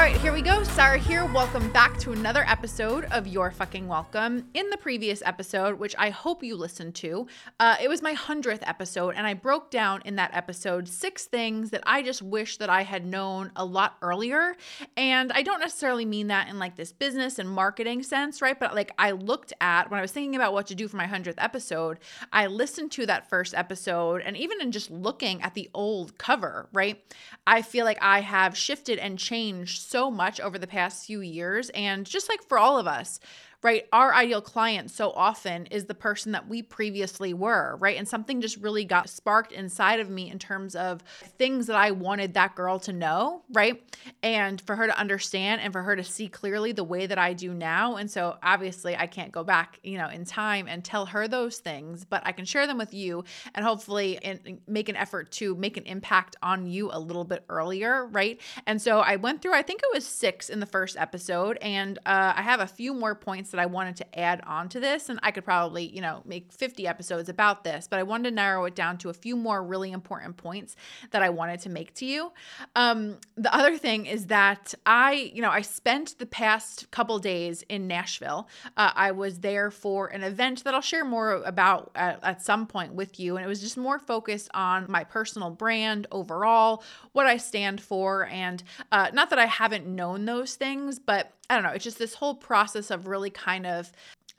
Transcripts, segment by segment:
All right, here we go. Sarah here. Welcome back to another episode of Your Fucking Welcome. In the previous episode, which I hope you listened to, uh, it was my 100th episode, and I broke down in that episode six things that I just wish that I had known a lot earlier. And I don't necessarily mean that in like this business and marketing sense, right? But like I looked at when I was thinking about what to do for my 100th episode, I listened to that first episode, and even in just looking at the old cover, right? I feel like I have shifted and changed so much over the past few years. And just like for all of us, right? Our ideal client so often is the person that we previously were, right? And something just really got sparked inside of me in terms of things that I wanted that girl to know, right? And for her to understand and for her to see clearly the way that I do now. And so obviously I can't go back, you know, in time and tell her those things, but I can share them with you and hopefully make an effort to make an impact on you a little bit earlier, right? And so I went through, I think it was six in the first episode, and uh, I have a few more points that I wanted to add on to this. And I could probably, you know, make 50 episodes about this, but I wanted to narrow it down to a few more really important points that I wanted to make to you. Um, the other thing is that I, you know, I spent the past couple days in Nashville. Uh, I was there for an event that I'll share more about at, at some point with you. And it was just more focused on my personal brand overall, what I stand for. And uh, not that I haven't known those things, but I don't know, it's just this whole process of really kind of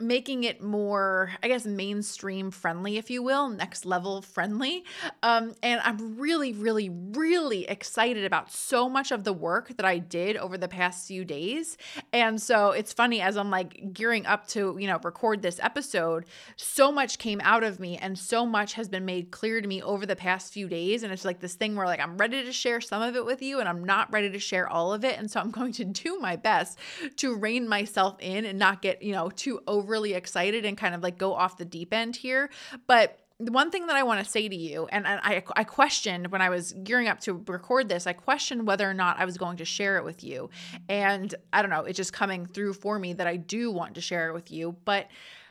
making it more, I guess, mainstream friendly, if you will, next level friendly. Um, and I'm really, really, really excited about so much of the work that I did over the past few days. And so it's funny as I'm like gearing up to, you know, record this episode, so much came out of me and so much has been made clear to me over the past few days. And it's like this thing where like I'm ready to share some of it with you and I'm not ready to share all of it. And so I'm going to do my best to rein myself in and not get, you know, too over overly excited and kind of like go off the deep end here. But the one thing that I want to say to you, and, and I, I questioned when I was gearing up to record this, I questioned whether or not I was going to share it with you. And I don't know, it's just coming through for me that I do want to share it with you. But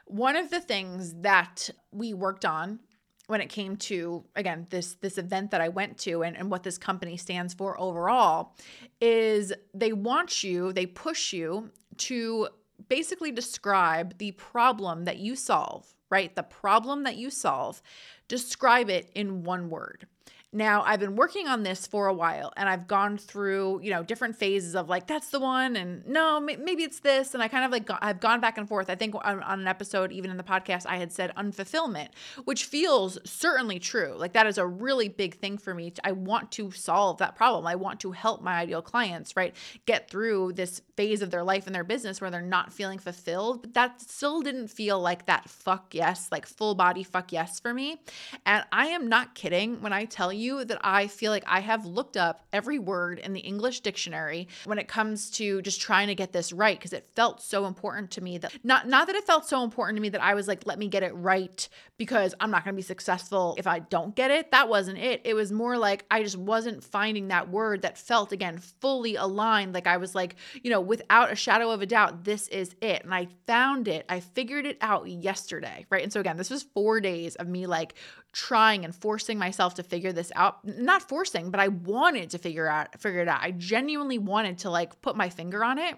one of the things that we worked on when it came to again this this event that I went to and, and what this company stands for overall is they want you, they push you to basically describe the problem that you solve, right? The problem that you solve, describe it in one word. Now, I've been working on this for a while and I've gone through, you know, different phases of like, that's the one, and no, maybe it's this. And I kind of like, I've gone back and forth. I think on, on an episode, even in the podcast, I had said unfulfillment, which feels certainly true. Like, that is a really big thing for me. I want to solve that problem. I want to help my ideal clients, right, get through this phase of their life and their business where they're not feeling fulfilled. But that still didn't feel like that fuck yes, like full body fuck yes for me. And I am not kidding when I tell you you that I feel like I have looked up every word in the English dictionary when it comes to just trying to get this right because it felt so important to me that not not that it felt so important to me that I was like let me get it right because I'm not going to be successful if I don't get it. That wasn't it. It was more like I just wasn't finding that word that felt again fully aligned like I was like, you know, without a shadow of a doubt this is it. And I found it. I figured it out yesterday, right? And so again, this was 4 days of me like trying and forcing myself to figure this out not forcing but i wanted to figure out figure it out i genuinely wanted to like put my finger on it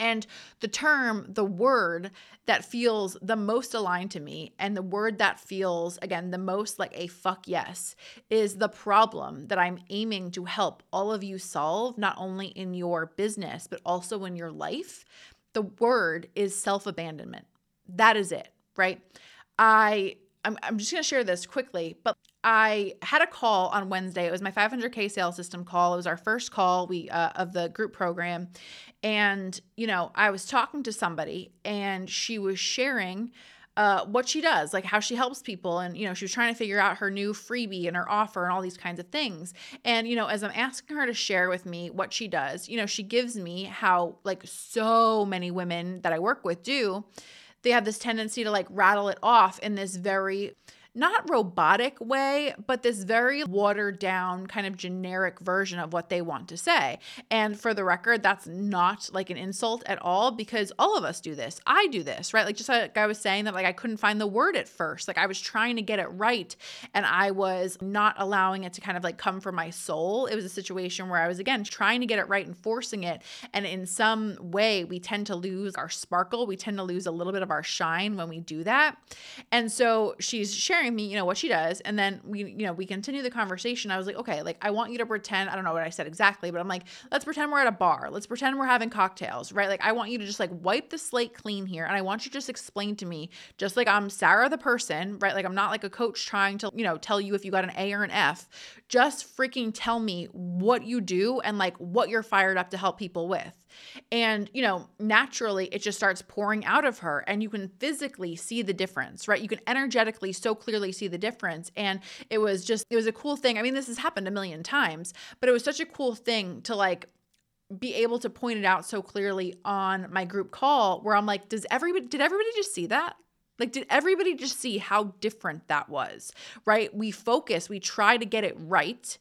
and the term, the word that feels the most aligned to me, and the word that feels, again, the most like a fuck yes, is the problem that I'm aiming to help all of you solve, not only in your business, but also in your life. The word is self abandonment. That is it, right? I I'm, I'm just going to share this quickly, but I had a call on Wednesday. It was my 500k sales system call. It was our first call we uh, of the group program, and you know I was talking to somebody, and she was sharing uh, what she does, like how she helps people, and you know she was trying to figure out her new freebie and her offer and all these kinds of things. And you know as I'm asking her to share with me what she does, you know she gives me how like so many women that I work with do they have this tendency to like rattle it off in this very not robotic way, but this very watered down, kind of generic version of what they want to say. And for the record, that's not like an insult at all because all of us do this. I do this, right? Like just like I was saying that like I couldn't find the word at first. Like I was trying to get it right and I was not allowing it to kind of like come from my soul. It was a situation where I was again trying to get it right and forcing it. And in some way, we tend to lose our sparkle. We tend to lose a little bit of our shine when we do that. And so she's sharing me, you know, what she does. And then we, you know, we continue the conversation. I was like, okay, like I want you to pretend, I don't know what I said exactly, but I'm like, let's pretend we're at a bar. Let's pretend we're having cocktails, right? Like I want you to just like wipe the slate clean here. And I want you to just explain to me, just like I'm Sarah the person, right? Like I'm not like a coach trying to, you know, tell you if you got an A or an F. Just freaking tell me what you do and like what you're fired up to help people with. And, you know, naturally it just starts pouring out of her and you can physically see the difference, right? You can energetically so clearly see the difference. And it was just, it was a cool thing. I mean, this has happened a million times, but it was such a cool thing to like, be able to point it out so clearly on my group call where I'm like, does everybody did everybody just see that? Like, did everybody just see how different that was? Right? We focus, we try to get it right.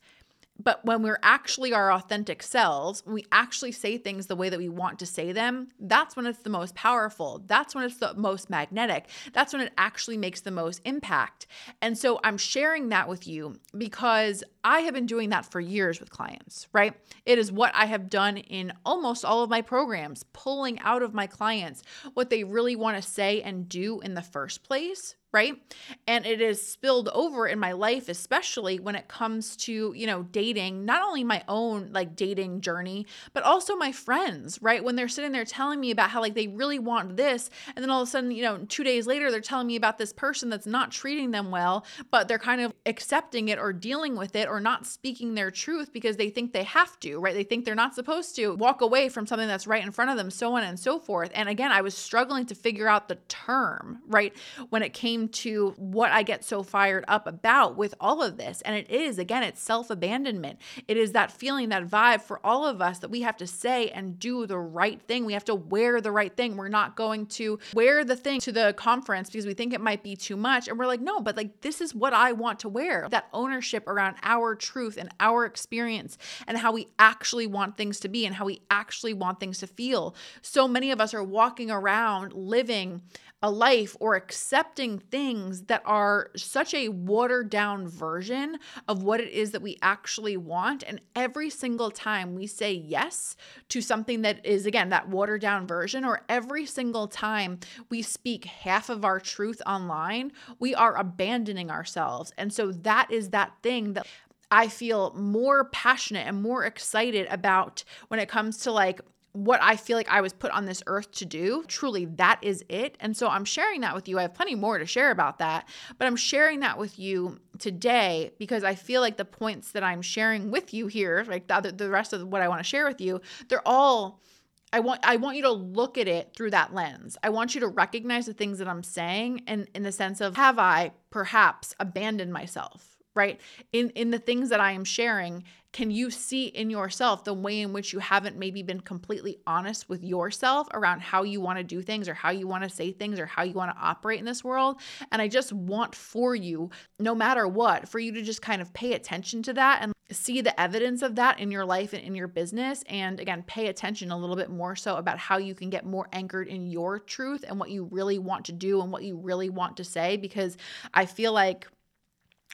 But when we're actually our authentic selves, when we actually say things the way that we want to say them, that's when it's the most powerful. That's when it's the most magnetic. That's when it actually makes the most impact. And so I'm sharing that with you because I have been doing that for years with clients, right? It is what I have done in almost all of my programs, pulling out of my clients what they really want to say and do in the first place right? And it is spilled over in my life, especially when it comes to, you know, dating, not only my own like dating journey, but also my friends, right? When they're sitting there telling me about how like they really want this, and then all of a sudden, you know, two days later, they're telling me about this person that's not treating them well, but they're kind of accepting it or dealing with it or not speaking their truth because they think they have to, right? They think they're not supposed to walk away from something that's right in front of them, so on and so forth. And again, I was struggling to figure out the term, right? When it came to what I get so fired up about with all of this. And it is, again, it's self abandonment. It is that feeling, that vibe for all of us that we have to say and do the right thing. We have to wear the right thing. We're not going to wear the thing to the conference because we think it might be too much. And we're like, no, but like, this is what I want to wear. That ownership around our truth and our experience and how we actually want things to be and how we actually want things to feel. So many of us are walking around living a life or accepting things that are such a watered down version of what it is that we actually want. And every single time we say yes to something that is, again, that watered down version, or every single time we speak half of our truth online, we are abandoning ourselves. And so that is that thing that I feel more passionate and more excited about when it comes to like what I feel like I was put on this earth to do. Truly, that is it. And so I'm sharing that with you. I have plenty more to share about that, but I'm sharing that with you today because I feel like the points that I'm sharing with you here, like the other, the rest of what I want to share with you, they're all I want I want you to look at it through that lens. I want you to recognize the things that I'm saying and in the sense of have I perhaps abandoned myself? Right? In in the things that i am sharing can you see in yourself the way in which you haven't maybe been completely honest with yourself around how you want to do things or how you want to say things or how you want to operate in this world? And i just want for you no matter what for you to just kind of pay attention to that and see the evidence of that in your life and in your business. And again pay attention a little bit more so about how you can get more anchored in your truth and what you really want to do and what you really want to say because i feel like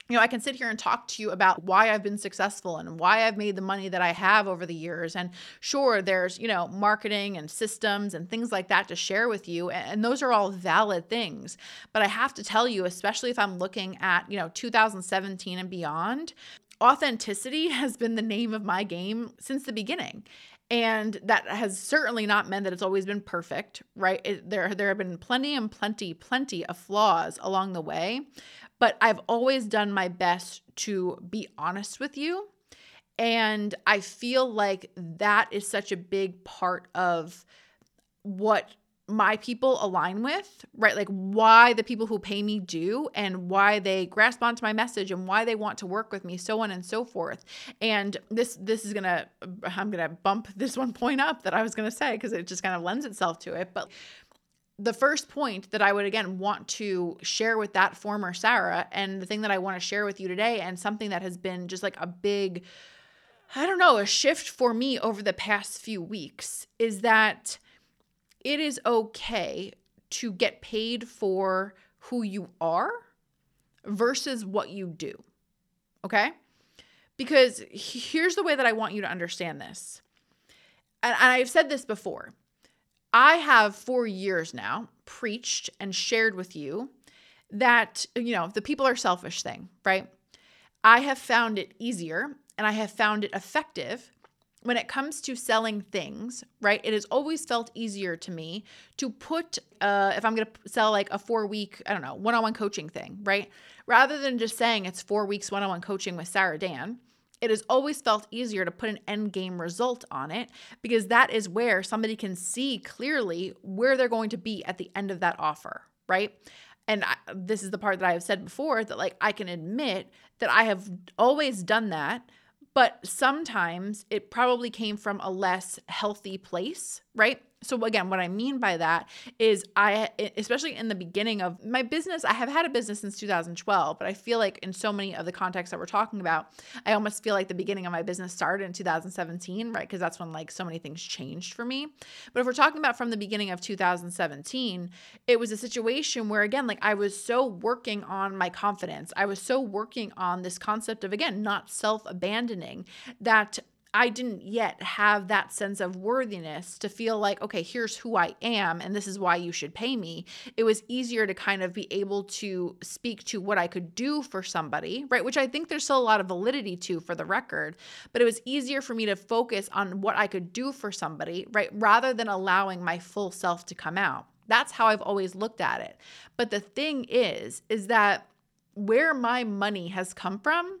you know, I can sit here and talk to you about why I've been successful and why I've made the money that I have over the years. And sure, there's, you know, marketing and systems and things like that to share with you. And those are all valid things. But I have to tell you, especially if I'm looking at, you know, 2017 and beyond, authenticity has been the name of my game since the beginning and that has certainly not meant that it's always been perfect right it, there there have been plenty and plenty plenty of flaws along the way but I've always done my best to be honest with you. And I feel like that is such a big part of what my people align with, right? Like why the people who pay me do and why they grasp onto my message and why they want to work with me, so on and so forth. And this this is gonna I'm gonna bump this one point up that I was gonna say because it just kind of lends itself to it. But the first point that I would again want to share with that former Sarah, and the thing that I want to share with you today, and something that has been just like a big, I don't know, a shift for me over the past few weeks is that it is okay to get paid for who you are versus what you do. Okay? Because here's the way that I want you to understand this. And, I've said this before. I have for years now preached and shared with you that, you know, the people are selfish thing, right? I have found it easier and I have found it effective when it comes to selling things, right? It has always felt easier to me to put, uh, if I'm going to sell like a four week, I don't know, one on one coaching thing, right? Rather than just saying it's four weeks one on one coaching with Sarah Dan, it has always felt easier to put an end game result on it because that is where somebody can see clearly where they're going to be at the end of that offer, right? And I, this is the part that I have said before that, like, I can admit that I have always done that but sometimes it probably came from a less healthy place, right? So again, what I mean by that is I especially in the beginning of my business, I have had a business since 2012, but I feel like in so many of the contexts that we're talking about, I almost feel like the beginning of my business started in 2017, right? Because that's when like so many things changed for me. But if we're talking about from the beginning of 2017, it was a situation where again, like I was so working on my confidence. I was so working on this concept of again, not self-abandoning that I didn't yet have that sense of worthiness to feel like, okay, here's who I am and this is why you should pay me. It was easier to kind of be able to speak to what I could do for somebody, right? Which I think there's still a lot of validity to for the record, but it was easier for me to focus on what I could do for somebody, right? Rather than allowing my full self to come out. That's how I've always looked at it. But the thing is, is that where my money has come from,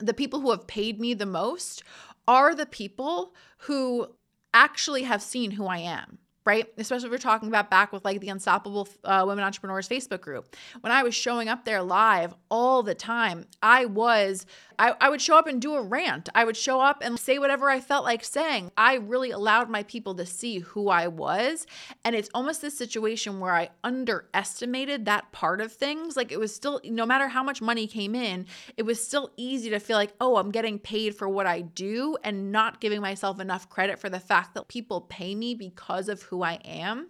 the people who have paid me the most are the people who actually have seen who I am right? Especially if we're talking about back with like the Unstoppable uh, Women Entrepreneurs Facebook group. When I was showing up there live all the time, I was I, I would show up and do a rant. I would show up and say whatever I felt like saying. I really allowed my people to see who I was. And it's almost this situation where I underestimated that part of things. Like it was still, no matter how much money came in, it was still easy to feel like, oh, I'm getting paid for what I do and not giving myself enough credit for the fact that people pay me because of who I am.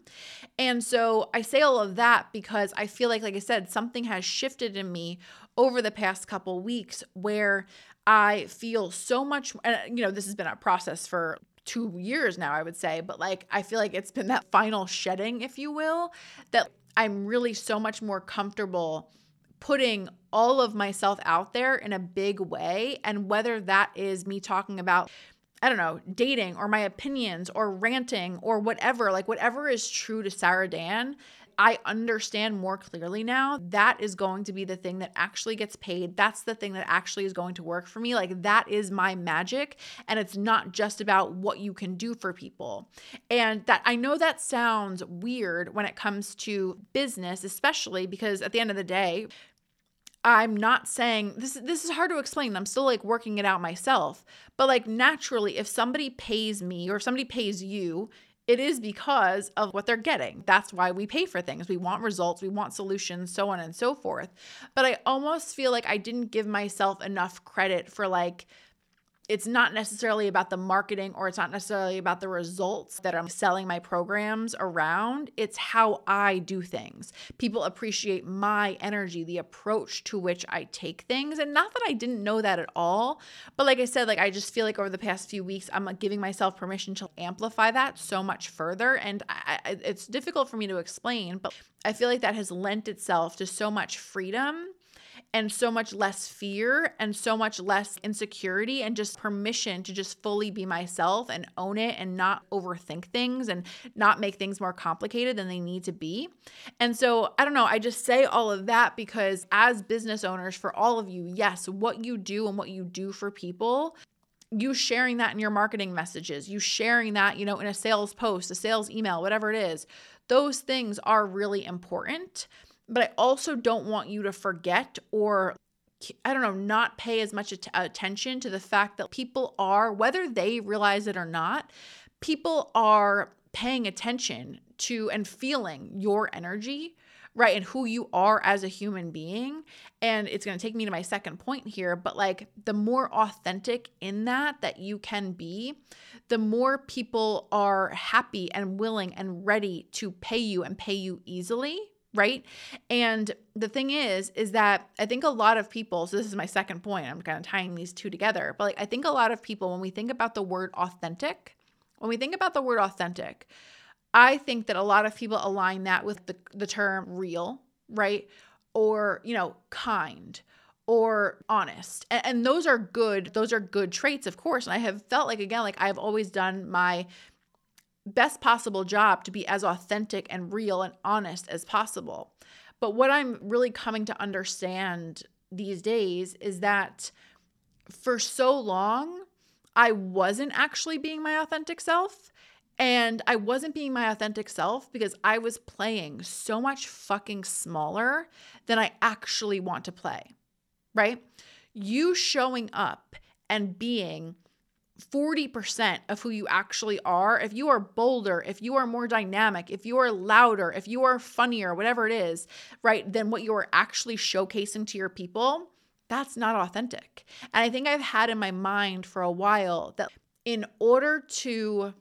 And so I say all of that because I feel like, like I said, something has shifted in me over the past couple weeks where I feel so much, you know, this has been a process for two years now, I would say, but like I feel like it's been that final shedding, if you will, that I'm really so much more comfortable putting all of myself out there in a big way. And whether that is me talking about I don't know, dating or my opinions or ranting or whatever, like whatever is true to Sarah Dan, I understand more clearly now that is going to be the thing that actually gets paid. That's the thing that actually is going to work for me. Like that is my magic. And it's not just about what you can do for people. And that I know that sounds weird when it comes to business, especially because at the end of the day, I'm not saying this this is hard to explain. I'm still like working it out myself. But like naturally if somebody pays me or if somebody pays you it is because of what they're getting. That's why we pay for things. We want results, we want solutions, so on and so forth. But I almost feel like I didn't give myself enough credit for like it's not necessarily about the marketing or it's not necessarily about the results that I'm selling my programs around. It's how I do things. People appreciate my energy, the approach to which I take things. And not that I didn't know that at all, but like I said, like I just feel like over the past few weeks, I'm giving myself permission to amplify that so much further. And I, it's difficult for me to explain, but I feel like that has lent itself to so much freedom and so much less fear and so much less insecurity and just permission to just fully be myself and own it and not overthink things and not make things more complicated than they need to be. And so, I don't know, I just say all of that because as business owners, for all of you, yes, what you do and what you do for people you sharing that in your marketing messages, you sharing that, you know, in a sales post, a sales email, whatever it is, those things are really important. But I also don't want you to forget or I don't know, not pay as much att- attention to the fact that people are, whether they realize it or not, people are paying attention to and feeling your energy right and who you are as a human being. And it's going to take me to my second point here but like the more authentic in that that you can be the more people are happy and willing and ready to pay you and pay you easily right and the thing is is that i think a lot of people so this is my second point i'm kind of tying these two together but like i think a lot of people when we think about the word authentic when we think about the word authentic I think that a lot of people align that with the, the term real, right? Or, you know, kind or honest. And, and those are good, those are good traits, of course. And I have felt like, again, like I've always done my best possible job to be as authentic and real and honest as possible. But what I'm really coming to understand these days is that for so long, I wasn't actually being my authentic self. And I wasn't being my authentic self because I was playing so much fucking smaller than I actually want to play, right? You showing up and being 40% of who you actually are, if you are bolder, if you are more dynamic, if you are louder, if you are funnier, whatever it is, right, than what you are actually showcasing to your people, that's not authentic. And I think I've had in my mind for a while that in order to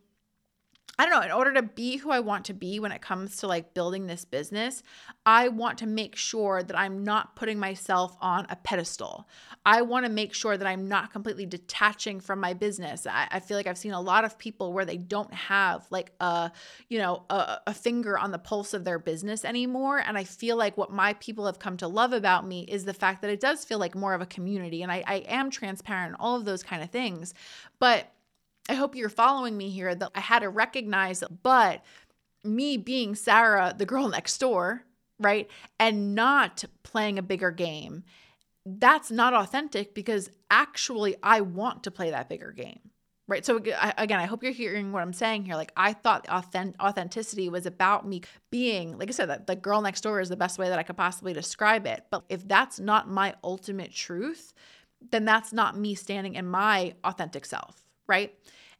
I don't know, in order to be who I want to be when it comes to like building this business, I want to make sure that I'm not putting myself on a pedestal. I want to make sure that I'm not completely detaching from my business. I, I feel like I've seen a lot of people where they don't have like a, you know, a, a finger on the pulse of their business anymore. And I feel like what my people have come to love about me is the fact that it does feel like more of a community and I, I am transparent, all of those kind of things. But I hope you're following me here that I had to recognize, but me being Sarah, the girl next door, right, and not playing a bigger game, that's not authentic because actually I want to play that bigger game. Right. So again, I hope you're hearing what I'm saying here. Like I thought authentic- authenticity was about me being, like I said, that the girl next door is the best way that I could possibly describe it. But if that's not my ultimate truth, then that's not me standing in my authentic self. Right.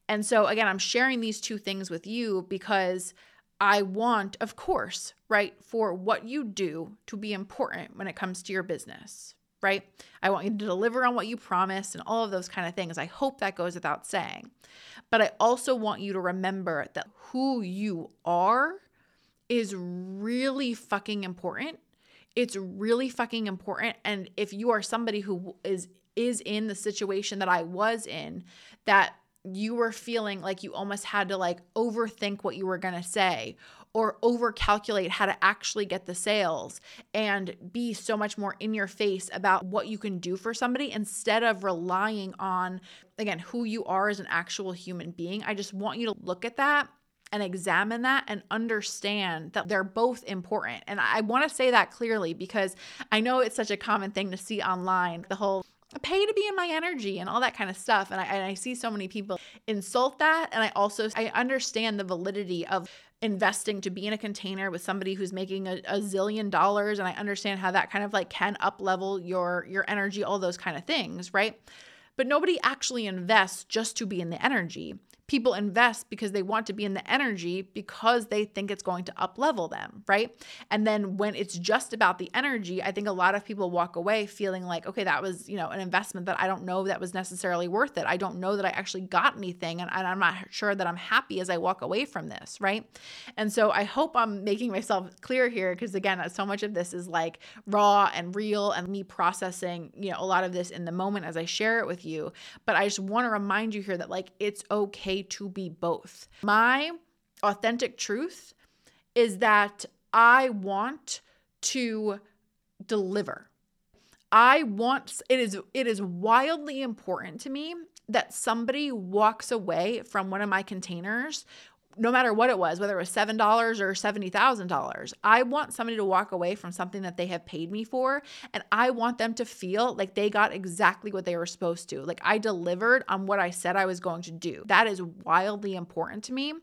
And so, again, I'm sharing these two things with you because I want, of course, right, for what you do to be important when it comes to your business, right? I want you to deliver on what you promised and all of those kind of things. I hope that goes without saying. But I also want you to remember that who you are is really fucking important. It's really fucking important. And if you are somebody who is is in the situation that I was in, that you were feeling like you almost had to like overthink what you were going to say or overcalculate how to actually get the sales and be so much more in your face about what you can do for somebody instead of relying on again who you are as an actual human being. I just want you to look at that and examine that and understand that they're both important. And I want to say that clearly because I know it's such a common thing to see online the whole pay to be in my energy and all that kind of stuff and I, and I see so many people insult that and i also i understand the validity of investing to be in a container with somebody who's making a, a zillion dollars and i understand how that kind of like can up level your your energy all those kind of things right? But nobody actually invests just to be in the energy people invest because they want to be in the energy because they think it's going to up level them, right? And then when it's just about the energy, I think a lot of people walk away feeling like, okay, that was, you know, an investment that I don't know that was necessarily worth it. I don't know that I actually got anything and, and I'm not sure that I'm happy as I walk away from this, right? And so I hope I'm making myself clear here because again, uh, so much of this is like raw and real and me processing, you know, a lot of this in the moment as I share it with you. But I just want to remind you here that like it's okay to be both. My authentic truth is that I want to deliver. I want it is it is wildly important to me that somebody walks away from one of my containers no matter what it was, whether it was $7 or $70,000, I want somebody to walk away from something that they have paid me for. And I want them to feel like they got exactly what they were supposed to. Like I delivered on what I said I was going to do. That is wildly important to me.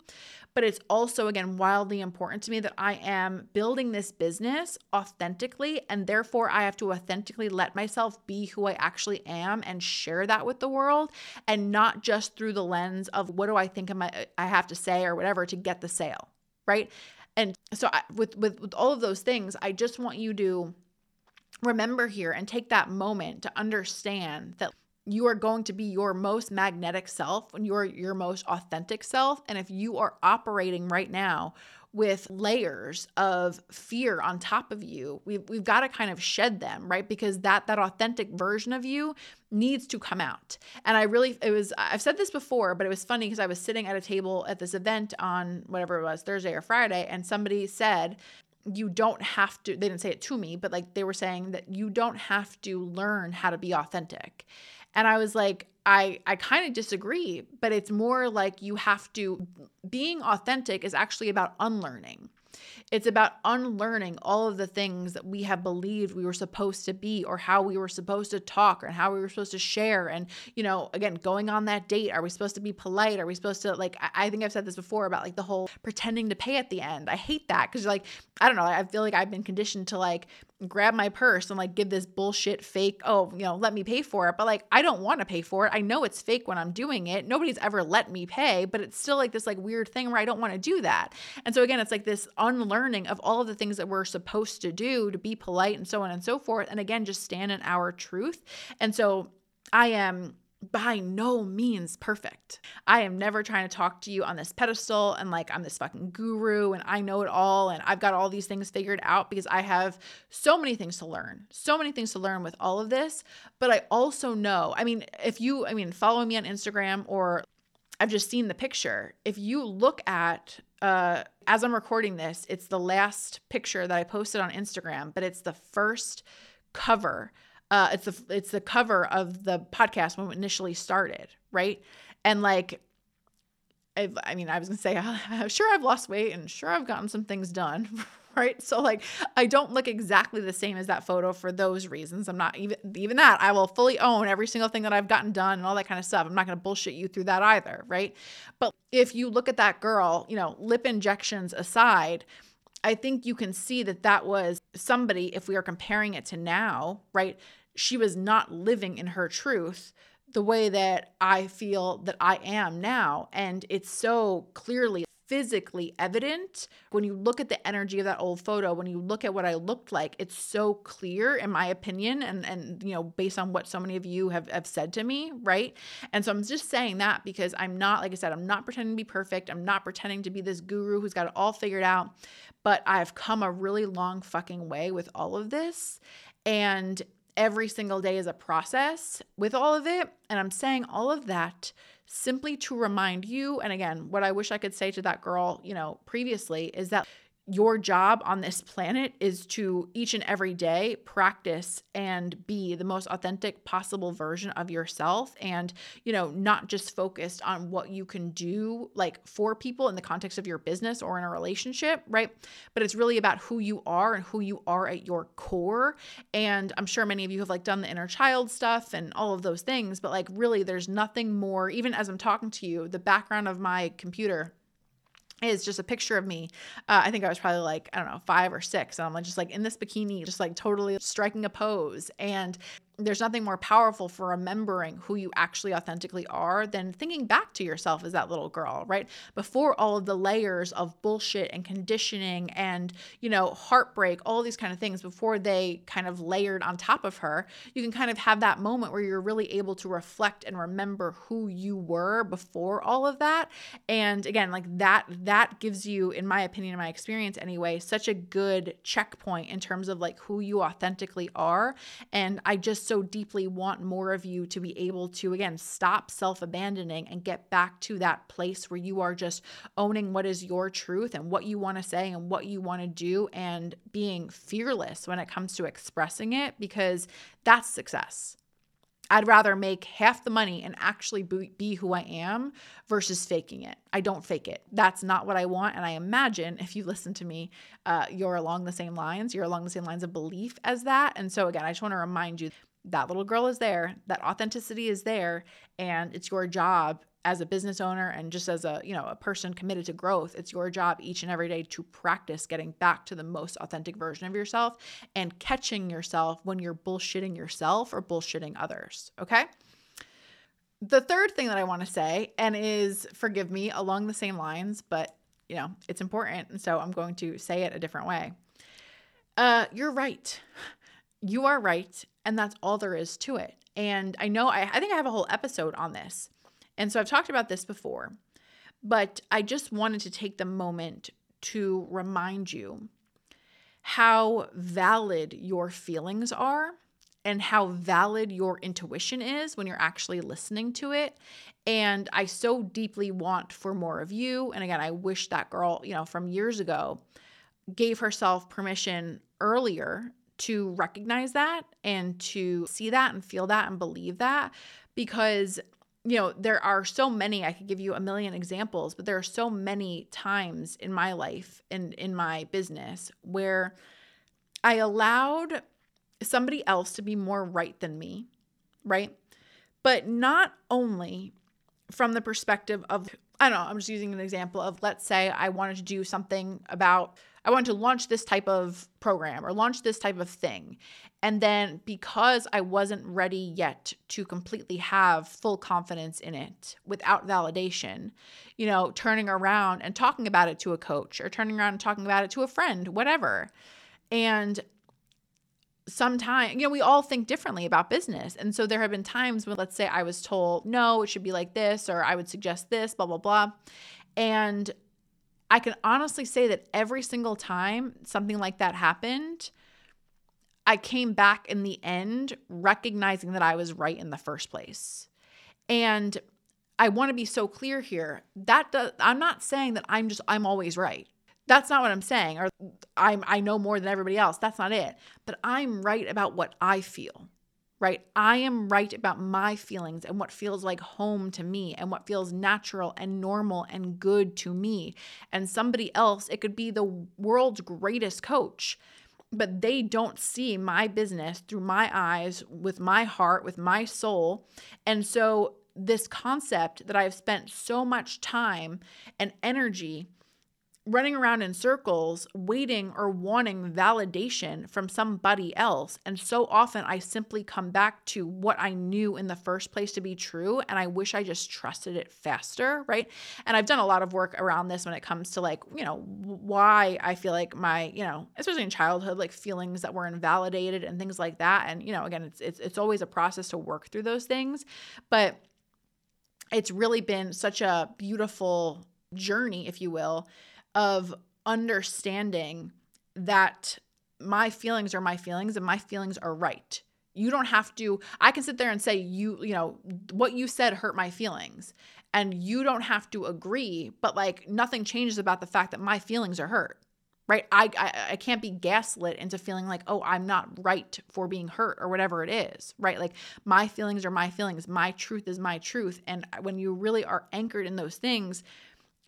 But it's also, again, wildly important to me that I am building this business authentically. And therefore, I have to authentically let myself be who I actually am and share that with the world and not just through the lens of what do I think I have to say or whatever to get the sale, right? And so I, with with with all of those things, I just want you to remember here and take that moment to understand that you are going to be your most magnetic self when you're your most authentic self. And if you are operating right now with layers of fear on top of you we've, we've got to kind of shed them right? Because that that authentic version of you needs to come out. And i really it was i've said this before but it was funny because i was sitting at a table at this event on whatever it was thursday or friday and somebody said you don't have to they didn't say it to me but like they were saying that you don't have to learn how to be authentic and i was like i i kind of disagree but it's more like you have to being authentic is actually about unlearning it's about unlearning all of the things that we have believed we were supposed to be or how we were supposed to talk or how we were supposed to share. And, you know, again, going on that date, are we supposed to be polite? Are we supposed to, like, I think I've said this before about like the whole pretending to pay at the end. I hate that because, like, I don't know, I feel like I've been conditioned to like grab my purse and like give this bullshit fake, oh, you know, let me pay for it. But like, I don't want to pay for it. I know it's fake when I'm doing it. Nobody's ever let me pay, but it's still like this like weird thing where I don't want to do that. And so again, it's like this unlearning of all of the things that we're supposed to do to be polite and so on and so forth. And again, just stand in our truth. And so I am by no means perfect. I am never trying to talk to you on this pedestal and like I'm this fucking guru and I know it all and I've got all these things figured out because I have so many things to learn, so many things to learn with all of this. But I also know, I mean, if you, I mean, follow me on Instagram or I've just seen the picture. If you look at, uh, as I'm recording this, it's the last picture that I posted on Instagram, but it's the first cover uh, it's the it's the cover of the podcast when it initially started, right? And like, I've, I mean, I was gonna say, I'm sure I've lost weight and sure I've gotten some things done, right? So like, I don't look exactly the same as that photo for those reasons. I'm not even even that. I will fully own every single thing that I've gotten done and all that kind of stuff. I'm not gonna bullshit you through that either, right? But if you look at that girl, you know, lip injections aside I think you can see that that was somebody, if we are comparing it to now, right? She was not living in her truth the way that I feel that I am now. And it's so clearly physically evident. When you look at the energy of that old photo when you look at what i looked like it's so clear in my opinion and and you know based on what so many of you have, have said to me right? And so i'm just saying that because i'm not like i said i'm not pretending to be perfect. I'm not pretending to be this guru who's got it all figured out. But i've come a really long fucking way with all of this. And every single day is a process with all of it. And i'm saying all of that simply to remind you. And again, what I wish I could say to that girl, you know, previously is that your job on this planet is to each and every day practice and be the most authentic possible version of yourself and you know not just focused on what you can do like for people in the context of your business or in a relationship right? But it's really about who you are and who you are at your core. And i'm sure many of you have like done the inner child stuff and all of those things but like really there's nothing more even as i'm talking to you the background of my computer is just a picture of me. Uh, I think I was probably like, I don't know, five or six. And I'm just like in this bikini, just like totally striking a pose. And there's nothing more powerful for remembering who you actually authentically are than thinking back to yourself as that little girl, right? Before all of the layers of bullshit and conditioning and, you know, heartbreak, all these kind of things, before they kind of layered on top of her, you can kind of have that moment where you're really able to reflect and remember who you were before all of that. And again, like that, that gives you, in my opinion, in my experience anyway, such a good checkpoint in terms of like who you authentically are. And I just so deeply want more of you to be able to, again, stop self abandoning and get back to that place where you are just owning what is your truth and what you want to say and what you want to do and being fearless when it comes to expressing it because that's success. I'd rather make half the money and actually be who I am versus faking it. I don't fake it. That's not what I want. And I imagine if you listen to me, uh, you're along the same lines. You're along the same lines of belief as that. And so, again, I just want to remind you that little girl is there, that authenticity is there, and it's your job as a business owner and just as a, you know, a person committed to growth, it's your job each and every day to practice getting back to the most authentic version of yourself and catching yourself when you're bullshitting yourself or bullshitting others, okay? The third thing that I want to say and is forgive me along the same lines, but you know, it's important. And so I'm going to say it a different way. Uh, you're right. You are right. And that's all there is to it. And I know, I, I think I have a whole episode on this. And so I've talked about this before, but I just wanted to take the moment to remind you how valid your feelings are and how valid your intuition is when you're actually listening to it. And I so deeply want for more of you. And again, I wish that girl, you know, from years ago gave herself permission earlier to recognize that and to see that and feel that and believe that because you know there are so many i could give you a million examples but there are so many times in my life and in my business where i allowed somebody else to be more right than me right? But not only from the perspective of I don't know, I'm just using an example of let's say I wanted to do something about I wanted to launch this type of program or launch this type of thing. And then because I wasn't ready yet to completely have full confidence in it without validation, you know, turning around and talking about it to a coach or turning around and talking about it to a friend, whatever. And sometimes, you know, we all think differently about business. And so there have been times when, let's say, I was told, no, it should be like this, or I would suggest this, blah, blah, blah. And I can honestly say that every single time something like that happened, I came back in the end recognizing that I was right in the first place. And I want to be so clear here. That does, I'm not saying that I'm just I'm always right. That's not what I'm saying or I'm I know more than everybody else. That's not it. But I'm right about what I feel right? I am right about my feelings and what feels like home to me and what feels natural and normal and good to me. And somebody else, it could be the world's greatest coach, but they don't see my business through my eyes, with my heart, with my soul. And so, this concept that I've spent so much time and energy running around in circles, waiting or wanting validation from somebody else. And so often I simply come back to what I knew in the first place to be true. And I wish I just trusted it faster. Right. And I've done a lot of work around this when it comes to like, you know, why I feel like my, you know, especially in childhood, like feelings that were invalidated and things like that. And, you know, again, it's, it's, it's always a process to work through those things. But it's really been such a beautiful journey, if you will, of understanding that my feelings are my feelings and my feelings are right. You don't have to, I can sit there and say, you, you know, what you said hurt my feelings. And you don't have to agree, but like nothing changes about the fact that my feelings are hurt right I, I i can't be gaslit into feeling like oh i'm not right for being hurt or whatever it is right like my feelings are my feelings my truth is my truth and when you really are anchored in those things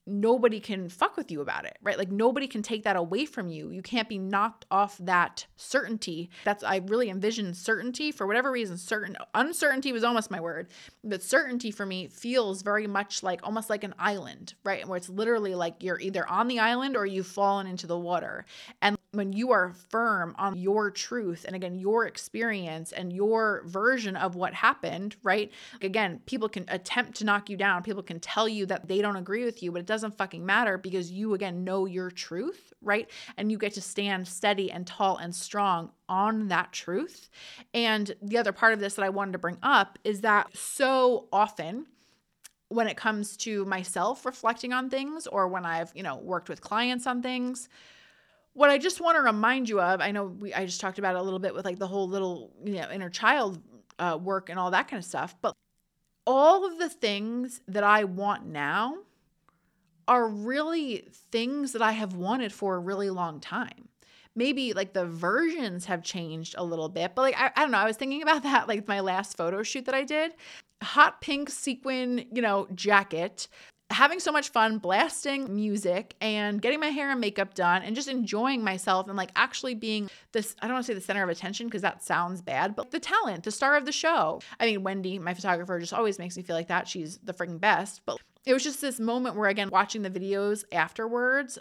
nobody can fuck with you about it, right? Like nobody can take that away from you. You can't be knocked off that certainty. That's I really envision certainty for whatever reason. Certain uncertainty was almost my word, but certainty for me feels very much like almost like an island, right? Where it's literally like you're either on the island or you've fallen into the water. And when you are firm on your truth and again your experience and your version of what happened, right? Again, people can attempt to knock you down. People can tell you that they don't agree with you, but it doesn't doesn't fucking matter because you again know your truth, right? And you get to stand steady and tall and strong on that truth. And the other part of this that I wanted to bring up is that so often when it comes to myself reflecting on things or when I've, you know, worked with clients on things, what I just want to remind you of, I know we I just talked about it a little bit with like the whole little, you know, inner child uh, work and all that kind of stuff, but all of the things that I want now are really things that I have wanted for a really long time. Maybe like the versions have changed a little bit, but like I, I don't know. I was thinking about that like my last photo shoot that I did. Hot pink sequin, you know, jacket, having so much fun blasting music and getting my hair and makeup done and just enjoying myself and like actually being this I don't want to say the center of attention because that sounds bad, but the talent, the star of the show. I mean, Wendy, my photographer, just always makes me feel like that. She's the freaking best. But it was just this moment where, again, watching the videos afterwards,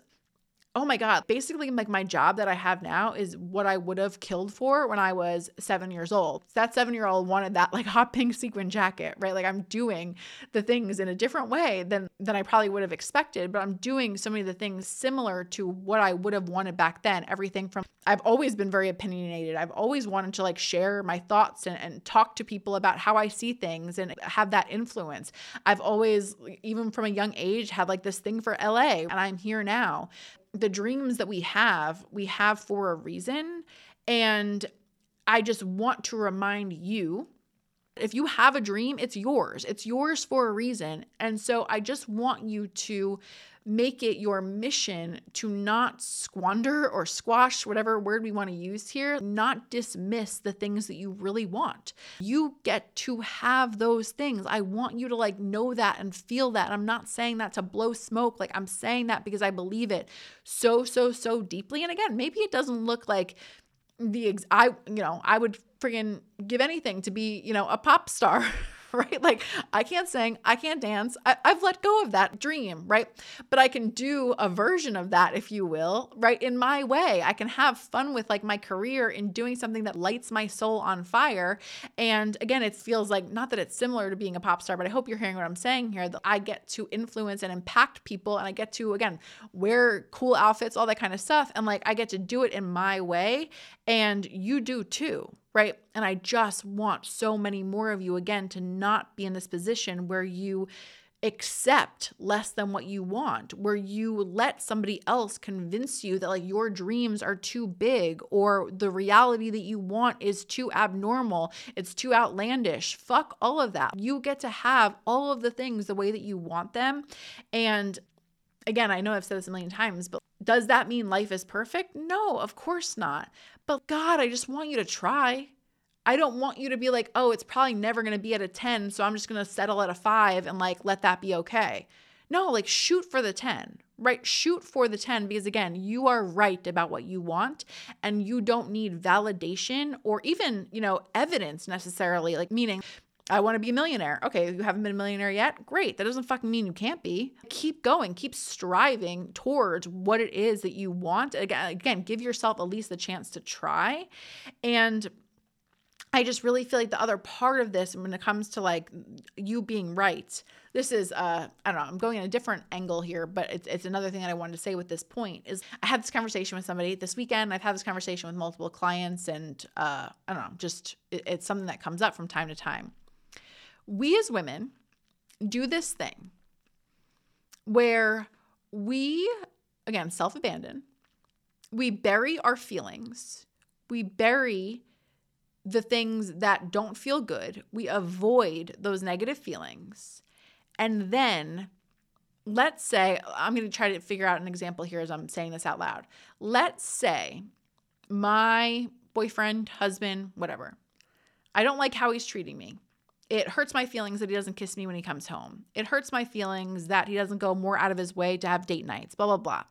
oh my God, basically, like my job that I have now is what I would have killed for when I was seven years old. That seven year old wanted that like hot pink sequin jacket, right? Like I'm doing the things in a different way than, than I probably would have expected, but I'm doing so many of the things similar to what I would have wanted back then. Everything from I've always been very opinionated. I've always wanted to like share my thoughts and, and talk to people about how I see things and have that influence. I've always, even from a young age, had like this thing for LA, and I'm here now the dreams that we have, we have for a reason. And I just want to remind you if you have a dream, it's yours. It's yours for a reason. And so I just want you to make it your mission to not squander or squash, whatever word we want to use here, not dismiss the things that you really want. You get to have those things. I want you to like know that and feel that. I'm not saying that to blow smoke. Like I'm saying that because I believe it so, so, so deeply. And again, maybe it doesn't look like the ex- I you know I would friggin' give anything to be you know a pop star right? Like I can't sing, I can't dance. I, have let go of that dream, right? But I can do a version of that, if you will, right? In my way. I can have fun with like my career in doing something that lights my soul on fire. And again, it feels like not that it's similar to being a pop star, but I hope you're hearing what I'm saying here that I get to influence and impact people and I get to, again, wear cool outfits, all that kind of stuff. And like I get to do it in my way. And you do too right? And I just want so many more of you again to not be in this position where you accept less than what you want, where you let somebody else convince you that like your dreams are too big or the reality that you want is too abnormal, it's too outlandish. Fuck all of that. You get to have all of the things the way that you want them. And again, I know I've said this a million times, but does that mean life is perfect? No, of course not. But God, I just want you to try. I don't want you to be like, oh, it's probably never going to be at a 10, so I'm just going to settle at a five and like let that be okay. No, like shoot for the 10, right? Shoot for the 10 because again, you are right about what you want and you don't need validation or even, you know, evidence necessarily, like meaning I want to be a millionaire. Okay, you haven't been a millionaire yet? Great. That doesn't fucking mean you can't be. Keep going. Keep striving towards what it is that you want. Again, again, give yourself at least the chance to try. And I just really feel like the other part of this when it comes to like you being right. This is uh I don't know, I'm going in a different angle here, but it's it's another thing that I wanted to say with this point is I had this conversation with somebody this weekend. I've had this conversation with multiple clients and uh I don't know, just it, it's something that comes up from time to time we as women do this thing where we, again, self abandon, we bury our feelings, we bury the things that don't feel good, we avoid those negative feelings. And then let's say, I'm going to try to figure out an example here as I'm saying this out loud. Let's say my boyfriend, husband, whatever, I don't like how he's treating me. It hurts my feelings that he doesn't kiss me when he comes home. It hurts my feelings that he doesn't go more out of his way to have date nights, blah, blah, blah.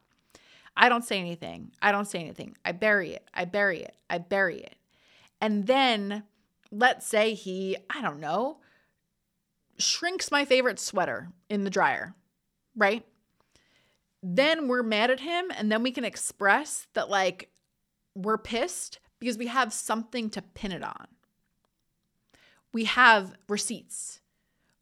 I don't say anything. I don't say anything. I bury it. I bury it. I bury it. And then let's say he, I don't know, shrinks my favorite sweater in the dryer, right? Then we're mad at him and then we can express that, like, we're pissed because we have something to pin it on we have receipts.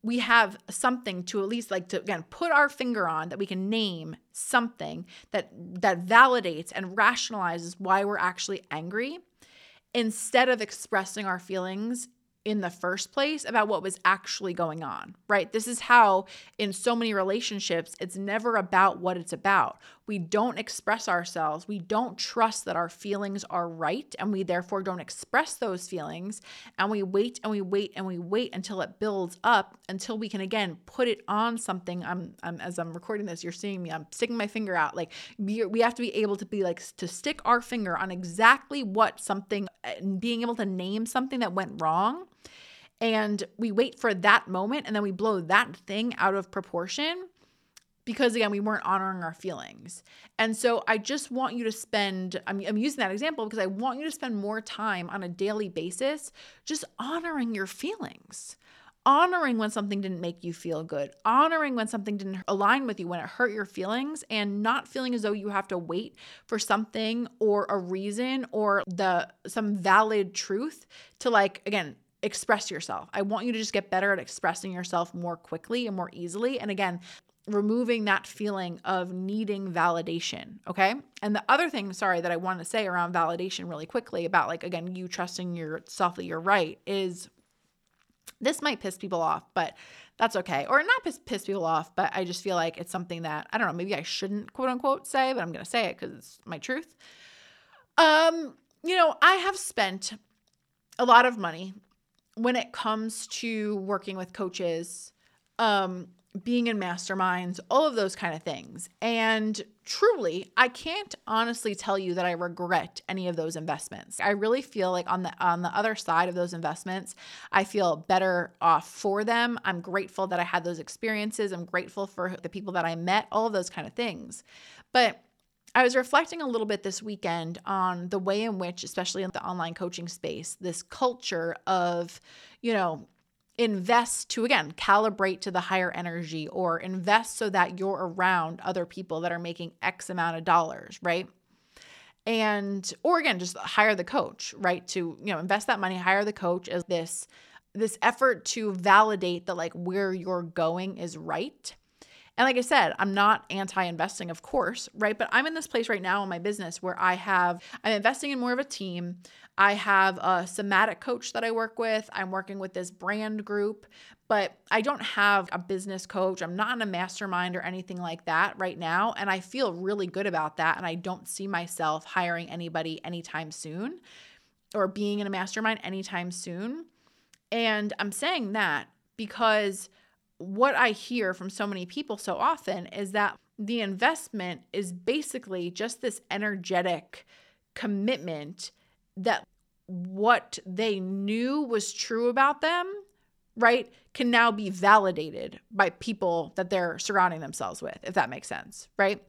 We have something to at least like to again put our finger on that we can name something that that validates and rationalizes why we're actually angry instead of expressing our feelings in the first place about what was actually going on, right? This is how, in so many relationships, it's never about what it's about. We don't express ourselves. We don't trust that our feelings are right, and we therefore don't express those feelings. And we wait and we wait and we wait until it builds up until we can again put it on something. I'm, I'm as I'm recording this, you're seeing me. I'm sticking my finger out. Like we, have to be able to be like to stick our finger on exactly what something, uh, being able to name something that went wrong and we wait for that moment and then we blow that thing out of proportion because again we weren't honoring our feelings and so i just want you to spend I'm, I'm using that example because i want you to spend more time on a daily basis just honoring your feelings honoring when something didn't make you feel good, honoring when something didn't align with you, when it hurt your feelings, and not feeling as though you have to wait for something or a reason or the some valid truth to like again express yourself. I want you to just get better at expressing yourself more quickly and more easily. And again, removing that feeling of needing validation. Okay. And the other thing, sorry, that I want to say around validation really quickly about like, again, you trusting yourself that you're right is this might piss people off, but that's okay. Or not piss, piss people off, but I just feel like it's something that I don't know, maybe I shouldn't quote unquote say, but I'm going to say it because it's my truth. Um, you know, I have spent a lot of money when it comes to working with coaches, um, being in masterminds, all of those kind of things. And truly, I can't honestly tell you that I regret any of those investments. I really feel like on the on the other side of those investments, I feel better off for them. I'm grateful that I had those experiences. I'm grateful for the people that I met, all of those kind of things. But I was reflecting a little bit this weekend on the way in which, especially in the online coaching space, this culture of, you know, invest to again calibrate to the higher energy or invest so that you're around other people that are making x amount of dollars right? And or again just hire the coach right to you know invest that money hire the coach as this this effort to validate that like where you're going is right and like I said, I'm not anti investing, of course, right? But I'm in this place right now in my business where I have, I'm investing in more of a team. I have a somatic coach that I work with. I'm working with this brand group, but I don't have a business coach. I'm not in a mastermind or anything like that right now. And I feel really good about that. And I don't see myself hiring anybody anytime soon or being in a mastermind anytime soon. And I'm saying that because what I hear from so many people so often is that the investment is basically just this energetic commitment that what they knew was true about them, right, can now be validated by people that they're surrounding themselves with, if that makes sense, right?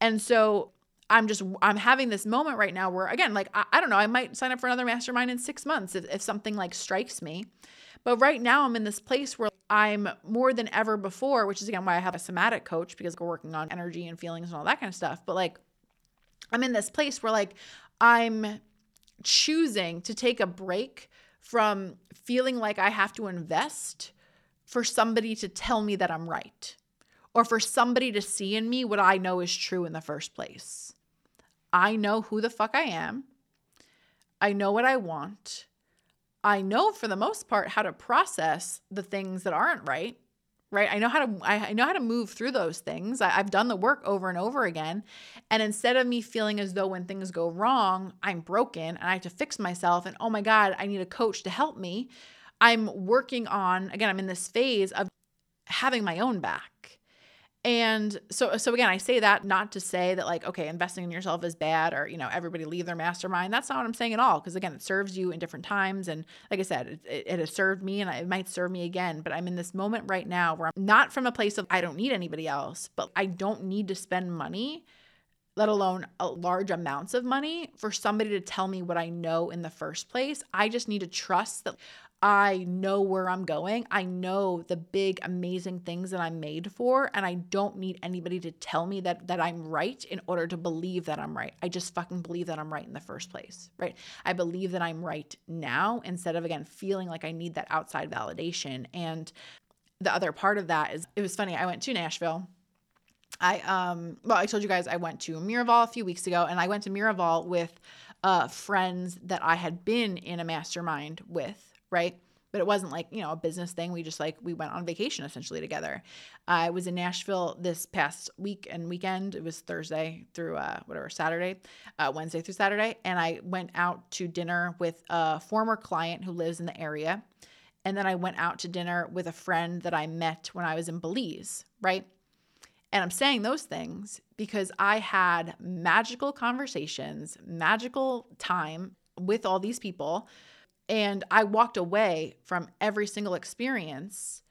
And so I'm just I'm having this moment right now where again, like I, I don't know, I might sign up for another mastermind in six months if, if something like strikes me. But right now, I'm in this place where I'm more than ever before, which is again why I have a somatic coach because we're working on energy and feelings and all that kind of stuff. But like, I'm in this place where like I'm choosing to take a break from feeling like I have to invest for somebody to tell me that I'm right or for somebody to see in me what I know is true in the first place. I know who the fuck I am. I know what I want. I know for the most part how to process the things that aren't right. Right. I know how to I know how to move through those things. I, I've done the work over and over again. And instead of me feeling as though when things go wrong, I'm broken and I have to fix myself and oh my God, I need a coach to help me. I'm working on, again, I'm in this phase of having my own back and so so again, I say that not to say that like okay, investing in yourself is bad or you know everybody leave their mastermind. That's not what I'm saying at all because again, it serves you in different times and like I said, it, it has served me and it might serve me again, but I'm in this moment right now where I'm not from a place of I don't need anybody else, but I don't need to spend money let alone large amounts of money for somebody to tell me what I know in the first place. I just need to trust that I know where I'm going. I know the big amazing things that I'm made for and I don't need anybody to tell me that that I'm right in order to believe that I'm right. I just fucking believe that I'm right in the first place, right? I believe that I'm right now instead of again feeling like I need that outside validation. And the other part of that is it was funny. I went to Nashville I um well I told you guys I went to Miraval a few weeks ago and I went to Miraval with uh friends that I had been in a mastermind with right? But it wasn't like, you know, a business thing. We just like, we went on vacation essentially together. I was in Nashville this past week and weekend. It was Thursday through uh, whatever, Saturday, uh, Wednesday through Saturday. And I went out to dinner with a former client who lives in the area. And then I went out to dinner with a friend that I met when I was in Belize, right? And I'm saying those things because I had magical conversations, magical time with all these people and I walked away from every single experience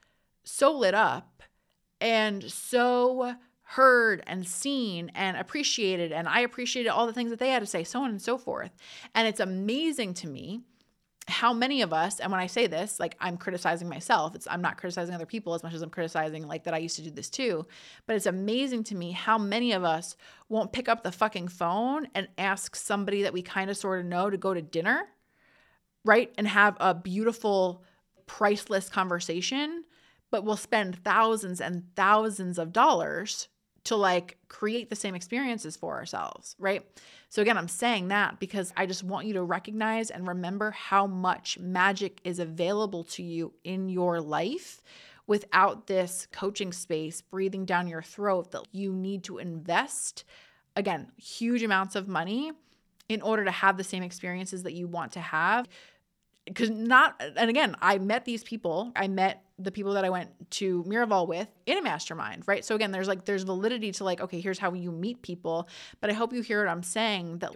so lit up and so heard and seen and appreciated. And I appreciated all the things that they had to say, so on and so forth. And it's amazing to me how many of us, and when I say this, like I'm criticizing myself, it's I'm not criticizing other people as much as I'm criticizing like that I used to do this too. But it's amazing to me how many of us won't pick up the fucking phone and ask somebody that we kind of sort of know to go to dinner, right? And have a beautiful, priceless conversation, but we'll spend thousands and thousands of dollars to like create the same experiences for ourselves, right? So, again, I'm saying that because I just want you to recognize and remember how much magic is available to you in your life without this coaching space breathing down your throat that you need to invest, again, huge amounts of money in order to have the same experiences that you want to have because not and again i met these people. I met the people that i went to miraval with in a mastermind right? So again there's like there's validity to like okay here's how you meet people. But i hope you hear what i'm saying that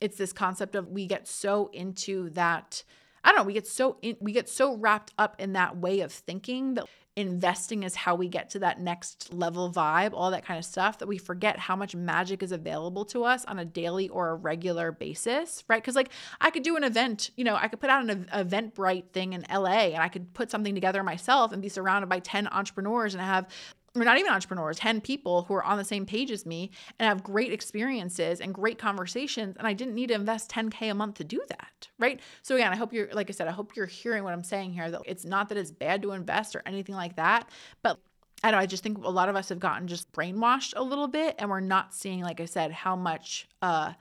it's this concept of we get so into that i don't know we get so in, we get so wrapped up in that way of thinking that investing is how we get to that next level vibe, all that kind of stuff, that we forget how much magic is available to us on a daily or a regular basis, right? Because, like, I could do an event, you know, I could put out an Eventbrite thing in LA and I could put something together myself and be surrounded by 10 entrepreneurs and have or not even entrepreneurs, 10 people who are on the same page as me and have great experiences and great conversations. And I didn't need to invest 10K a month to do that. Right. So, again, I hope you're, like I said, I hope you're hearing what I'm saying here that it's not that it's bad to invest or anything like that. But I know, I just think a lot of us have gotten just brainwashed a little bit and we're not seeing, like I said, how much, uh,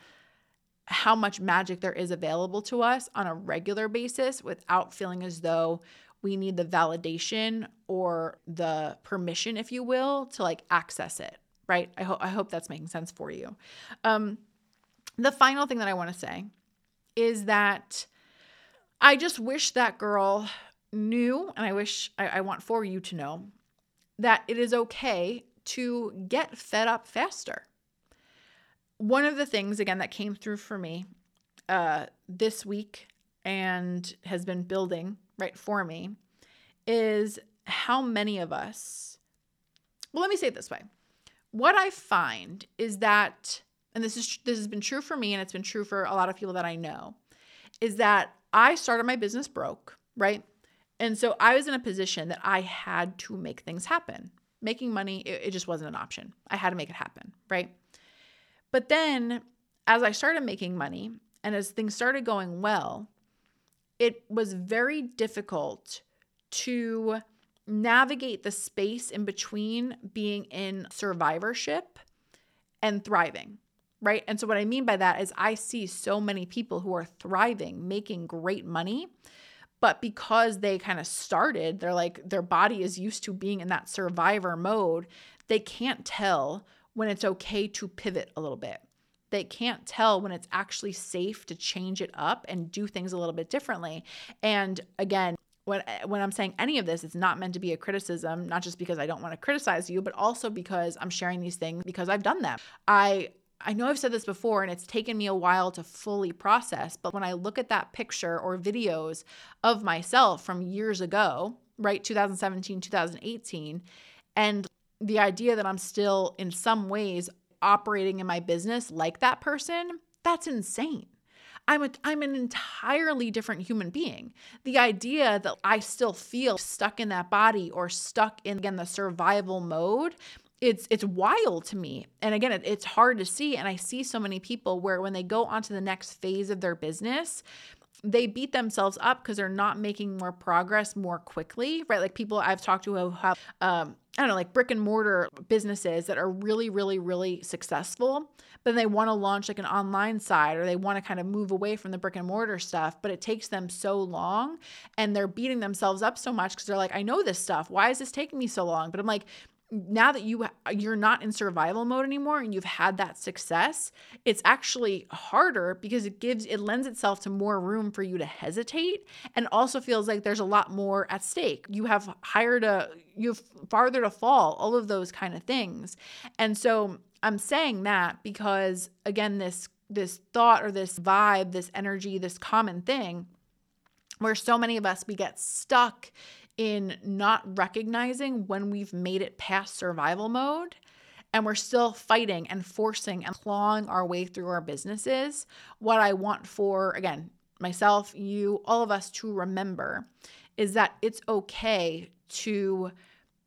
how much magic there is available to us on a regular basis without feeling as though we need the validation or the permission, if you will, to like access it, right? I hope I hope that's making sense for you. Um, the final thing that I want to say is that I just wish that girl knew, and I wish I, I want for you to know that it is okay to get fed up faster. One of the things, again, that came through for me uh, this week and has been building right for me is how many of us well let me say it this way. What i find is that and this is this has been true for me and it's been true for a lot of people that i know is that i started my business broke right? And so i was in a position that i had to make things happen. Making money it, it just wasn't an option. I had to make it happen right? But then as i started making money and as things started going well it was very difficult to navigate the space in between being in survivorship and thriving, right? And so, what I mean by that is, I see so many people who are thriving, making great money, but because they kind of started, they're like, their body is used to being in that survivor mode, they can't tell when it's okay to pivot a little bit they can't tell when it's actually safe to change it up and do things a little bit differently. And again, when when I'm saying any of this, it's not meant to be a criticism, not just because I don't want to criticize you, but also because I'm sharing these things because I've done them. I I know I've said this before and it's taken me a while to fully process, but when I look at that picture or videos of myself from years ago, right, 2017, 2018, and the idea that I'm still in some ways operating in my business like that person, that's insane. I'm, a, I'm an entirely different human being. The idea that I still feel stuck in that body or stuck in again the survival mode it's it's wild to me and again it, it's hard to see and i see so many people where when they go on to the next phase of their business they beat themselves up because they're not making more progress more quickly, right? Like people I've talked to who have, um, I don't know, like brick and mortar businesses that are really, really, really successful, but they want to launch like an online side or they want to kind of move away from the brick and mortar stuff, but it takes them so long and they're beating themselves up so much because they're like, I know this stuff. Why is this taking me so long? But I'm like, now that you you're not in survival mode anymore and you've had that success it's actually harder because it gives it lends itself to more room for you to hesitate and also feels like there's a lot more at stake. You have higher to you have farther to fall all of those kind of things. And so i'm saying that because again this this thought or this vibe this energy this common thing where so many of us we get stuck in not recognizing when we've made it past survival mode and we're still fighting and forcing and clawing our way through our businesses. What I want for, again, myself, you, all of us to remember is that it's okay to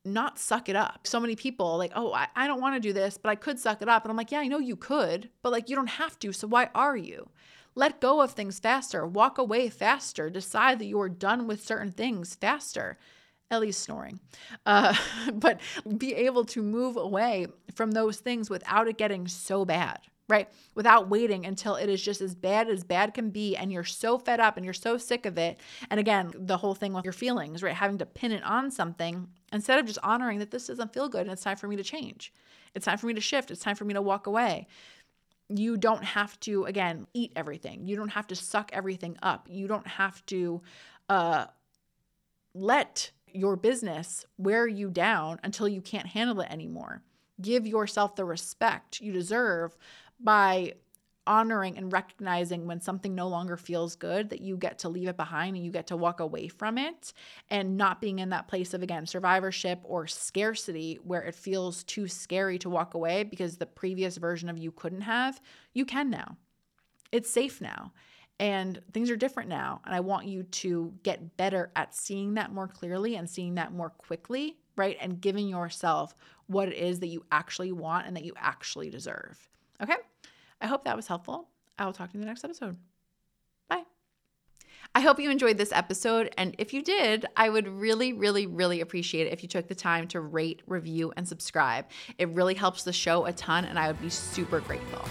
not suck it up. So many people like, oh, I, I don't want to do this, but I could suck it up. And I'm like, yeah, I know you could, but like you don't have to. So why are you? Let go of things faster, walk away faster, decide that you're done with certain things faster. Ellie's snoring. Uh, but be able to move away from those things without it getting so bad, right? Without waiting until it is just as bad as bad can be and you're so fed up and you're so sick of it. And again, the whole thing with your feelings, right? Having to pin it on something instead of just honoring that this doesn't feel good and it's time for me to change. It's time for me to shift. It's time for me to walk away. You don't have to, again, eat everything. You don't have to suck everything up. You don't have to uh, let your business wear you down until you can't handle it anymore. Give yourself the respect you deserve by honoring and recognizing when something no longer feels good that you get to leave it behind and you get to walk away from it and not being in that place of again survivorship or scarcity where it feels too scary to walk away because the previous version of you couldn't have you can now. It's safe now and things are different now and i want you to get better at seeing that more clearly and seeing that more quickly right and giving yourself what it is that you actually want and that you actually deserve. Okay I hope that was helpful. I will talk to you in the next episode. Bye. I hope you enjoyed this episode. And if you did, I would really, really, really appreciate it if you took the time to rate, review, and subscribe. It really helps the show a ton, and I would be super grateful.